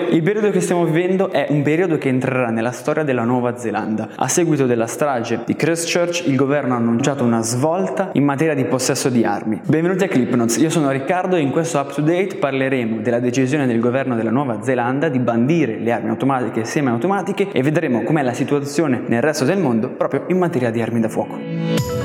Il periodo che stiamo vivendo è un periodo che entrerà nella storia della Nuova Zelanda. A seguito della strage di Christchurch, il governo ha annunciato una svolta in materia di possesso di armi. Benvenuti a Clipnotes, io sono Riccardo e in questo up to date parleremo della decisione del governo della Nuova Zelanda di bandire le armi automatiche e semiautomatiche e vedremo com'è la situazione nel resto del mondo proprio in materia di armi da fuoco.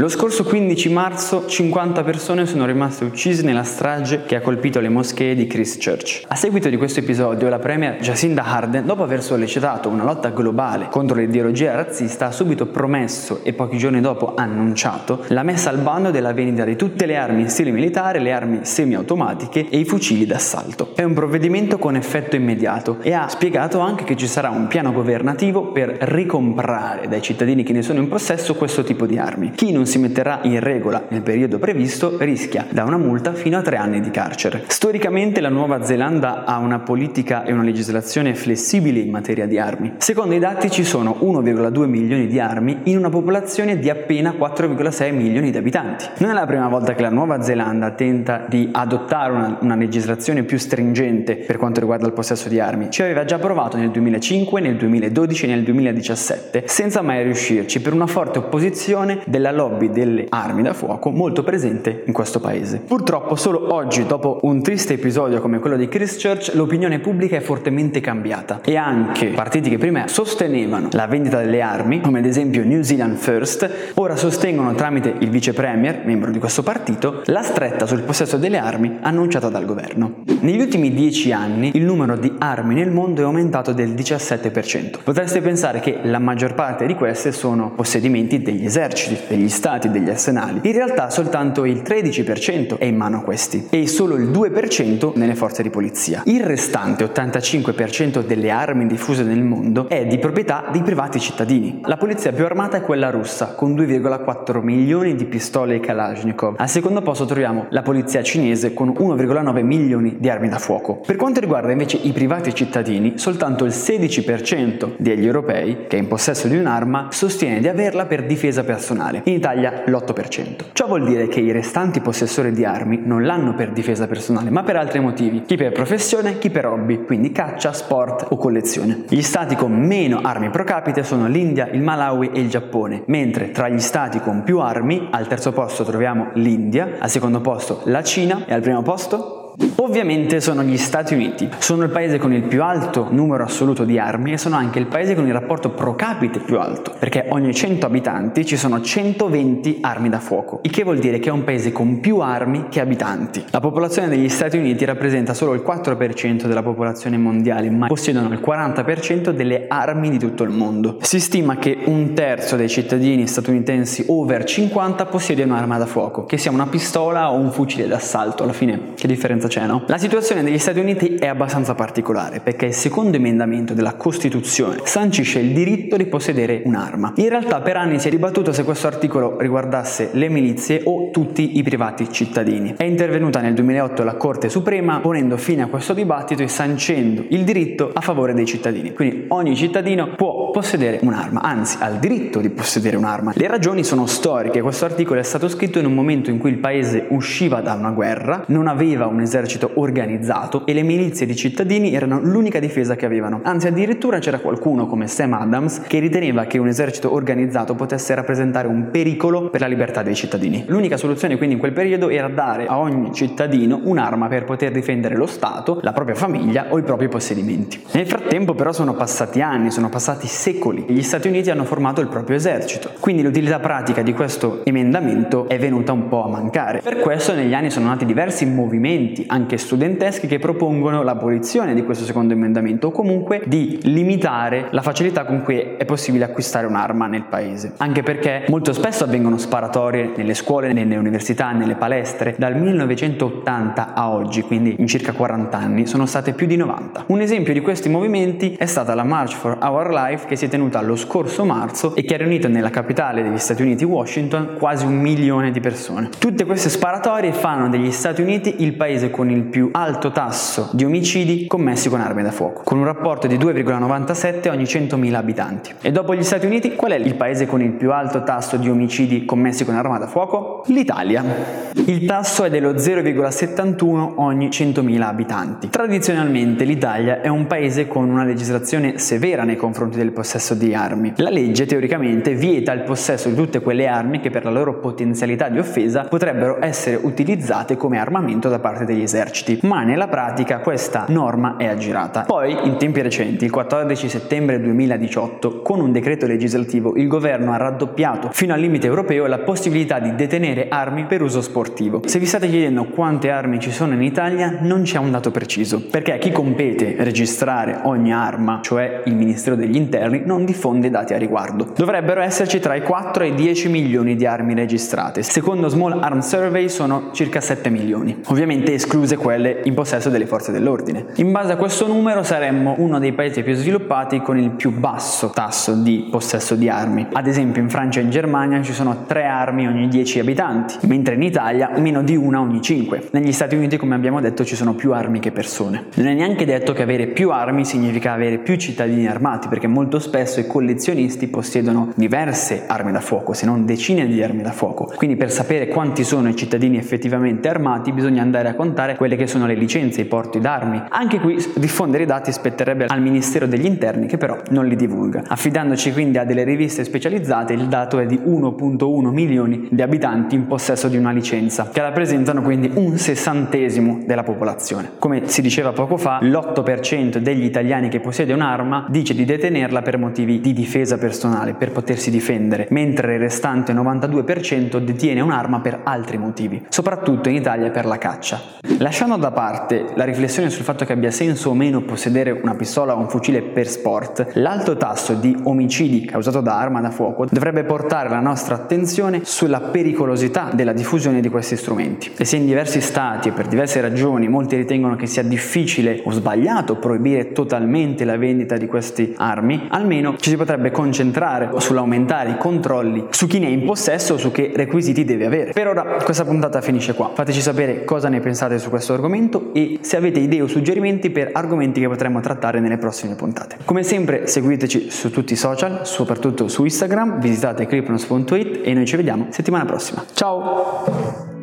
Lo scorso 15 marzo 50 persone sono rimaste uccise nella strage che ha colpito le moschee di Christchurch. A seguito di questo episodio, la premier Jacinda Ardern, dopo aver sollecitato una lotta globale contro l'ideologia razzista, ha subito promesso e pochi giorni dopo annunciato la messa al bando della vendita di tutte le armi in stile militare, le armi semiautomatiche e i fucili d'assalto. È un provvedimento con effetto immediato e ha spiegato anche che ci sarà un piano governativo per ricomprare dai cittadini che ne sono in possesso questo tipo di armi. Chi non si metterà in regola nel periodo previsto rischia da una multa fino a tre anni di carcere. Storicamente la Nuova Zelanda ha una politica e una legislazione flessibili in materia di armi. Secondo i dati ci sono 1,2 milioni di armi in una popolazione di appena 4,6 milioni di abitanti. Non è la prima volta che la Nuova Zelanda tenta di adottare una, una legislazione più stringente per quanto riguarda il possesso di armi. Ci aveva già provato nel 2005, nel 2012 e nel 2017, senza mai riuscirci per una forte opposizione della lobby lobby delle armi da fuoco molto presente in questo paese. Purtroppo solo oggi, dopo un triste episodio come quello di Christchurch, l'opinione pubblica è fortemente cambiata e anche partiti che prima sostenevano la vendita delle armi, come ad esempio New Zealand First, ora sostengono tramite il vice premier, membro di questo partito, la stretta sul possesso delle armi annunciata dal governo. Negli ultimi dieci anni il numero di armi nel mondo è aumentato del 17%. Potreste pensare che la maggior parte di queste sono possedimenti degli eserciti, degli stati, stati degli arsenali. In realtà soltanto il 13% è in mano a questi e solo il 2% nelle forze di polizia. Il restante 85% delle armi diffuse nel mondo è di proprietà di privati cittadini. La polizia più armata è quella russa, con 2,4 milioni di pistole Kalashnikov. Al secondo posto troviamo la polizia cinese con 1,9 milioni di armi da fuoco. Per quanto riguarda invece i privati cittadini, soltanto il 16% degli europei che è in possesso di un'arma sostiene di averla per difesa personale. In Italia Italia l'8%. Ciò vuol dire che i restanti possessori di armi non l'hanno per difesa personale, ma per altri motivi, chi per professione, chi per hobby, quindi caccia, sport o collezione. Gli stati con meno armi pro capite sono l'India, il Malawi e il Giappone, mentre tra gli stati con più armi al terzo posto troviamo l'India, al secondo posto la Cina e al primo posto Ovviamente sono gli Stati Uniti, sono il paese con il più alto numero assoluto di armi e sono anche il paese con il rapporto pro capite più alto, perché ogni 100 abitanti ci sono 120 armi da fuoco, il che vuol dire che è un paese con più armi che abitanti. La popolazione degli Stati Uniti rappresenta solo il 4% della popolazione mondiale, ma possiedono il 40% delle armi di tutto il mondo. Si stima che un terzo dei cittadini statunitensi over 50 possiede un'arma da fuoco, che sia una pistola o un fucile d'assalto, alla fine che differenza c'è, no? La situazione negli Stati Uniti è abbastanza particolare perché il secondo emendamento della Costituzione sancisce il diritto di possedere un'arma. In realtà per anni si è dibattuto se questo articolo riguardasse le milizie o tutti i privati cittadini. È intervenuta nel 2008 la Corte Suprema ponendo fine a questo dibattito e sancendo il diritto a favore dei cittadini. Quindi ogni cittadino può possedere un'arma, anzi ha il diritto di possedere un'arma. Le ragioni sono storiche, questo articolo è stato scritto in un momento in cui il paese usciva da una guerra, non aveva un esercito organizzato e le milizie di cittadini erano l'unica difesa che avevano. Anzi, addirittura c'era qualcuno come Sam Adams che riteneva che un esercito organizzato potesse rappresentare un pericolo per la libertà dei cittadini. L'unica soluzione quindi in quel periodo era dare a ogni cittadino un'arma per poter difendere lo Stato, la propria famiglia o i propri possedimenti. Nel frattempo però sono passati anni, sono passati secoli e gli Stati Uniti hanno formato il proprio esercito. Quindi l'utilità pratica di questo emendamento è venuta un po' a mancare. Per questo negli anni sono nati diversi movimenti, anche studenteschi che propongono l'abolizione di questo secondo emendamento o comunque di limitare la facilità con cui è possibile acquistare un'arma nel paese. Anche perché molto spesso avvengono sparatorie nelle scuole, nelle università, nelle palestre. Dal 1980 a oggi, quindi in circa 40 anni, sono state più di 90. Un esempio di questi movimenti è stata la March for Our Life che si è tenuta lo scorso marzo e che ha riunito nella capitale degli Stati Uniti, Washington, quasi un milione di persone. Tutte queste sparatorie fanno degli Stati Uniti il paese con il più alto tasso di omicidi commessi con armi da fuoco, con un rapporto di 2,97 ogni 100.000 abitanti. E dopo gli Stati Uniti, qual è il paese con il più alto tasso di omicidi commessi con arma da fuoco? L'Italia. Il tasso è dello 0,71 ogni 100.000 abitanti. Tradizionalmente l'Italia è un paese con una legislazione severa nei confronti del possesso di armi. La legge teoricamente vieta il possesso di tutte quelle armi che per la loro potenzialità di offesa potrebbero essere utilizzate come armamento da parte degli eserciti, ma nella pratica questa norma è aggirata. Poi, in tempi recenti, il 14 settembre 2018, con un decreto legislativo, il governo ha raddoppiato fino al limite europeo la possibilità di detenere armi per uso sportivo. Se vi state chiedendo quante armi ci sono in Italia, non c'è un dato preciso, perché chi compete registrare ogni arma, cioè il Ministero degli Interni, non diffonde dati a riguardo. Dovrebbero esserci tra i 4 e i 10 milioni di armi registrate. Secondo Small Arms Survey sono circa 7 milioni, ovviamente escluse quelle in possesso delle forze dell'ordine. In base a questo numero saremmo uno dei paesi più sviluppati con il più basso tasso di possesso di armi. Ad esempio in Francia e in Germania ci sono 3 armi ogni 10 abitanti, mentre in Italia meno di una ogni 5. Negli Stati Uniti, come abbiamo detto, ci sono più armi che persone. Non è neanche detto che avere più armi significa avere più cittadini armati, perché molto spesso i collezionisti possiedono diverse armi da fuoco, se non decine di armi da fuoco. Quindi per sapere quanti sono i cittadini effettivamente armati bisogna andare a contare quelle che sono le licenze, i porti d'armi. Anche qui diffondere i dati spetterebbe al Ministero degli Interni che però non li divulga. Affidandoci quindi a delle riviste specializzate il dato è di 1.1 milioni di abitanti in possesso di una licenza, che rappresentano quindi un sessantesimo della popolazione. Come si diceva poco fa, l'8% degli italiani che possiede un'arma dice di detenerla per motivi di difesa personale, per potersi difendere, mentre il restante 92% detiene un'arma per altri motivi, soprattutto in Italia per la caccia. Lasciando da parte la riflessione sul fatto che abbia senso o meno possedere una pistola o un fucile per sport, l'alto tasso di omicidi causato da arma da fuoco dovrebbe portare la nostra attenzione sulla pericolosità della diffusione di questi strumenti. E se in diversi stati e per diverse ragioni molti ritengono che sia difficile o sbagliato proibire totalmente la vendita di queste armi, almeno ci si potrebbe concentrare sull'aumentare i controlli su chi ne è in possesso o su che requisiti deve avere. Per ora questa puntata finisce qua. Fateci sapere cosa ne pensate su questo argomento e se avete idee o suggerimenti per argomenti che potremmo trattare nelle prossime puntate. Come sempre seguiteci su tutti i social, soprattutto su Instagram, visitate clipnos.it e noi ci vediamo settimana prossima. Ciao!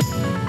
Thank you.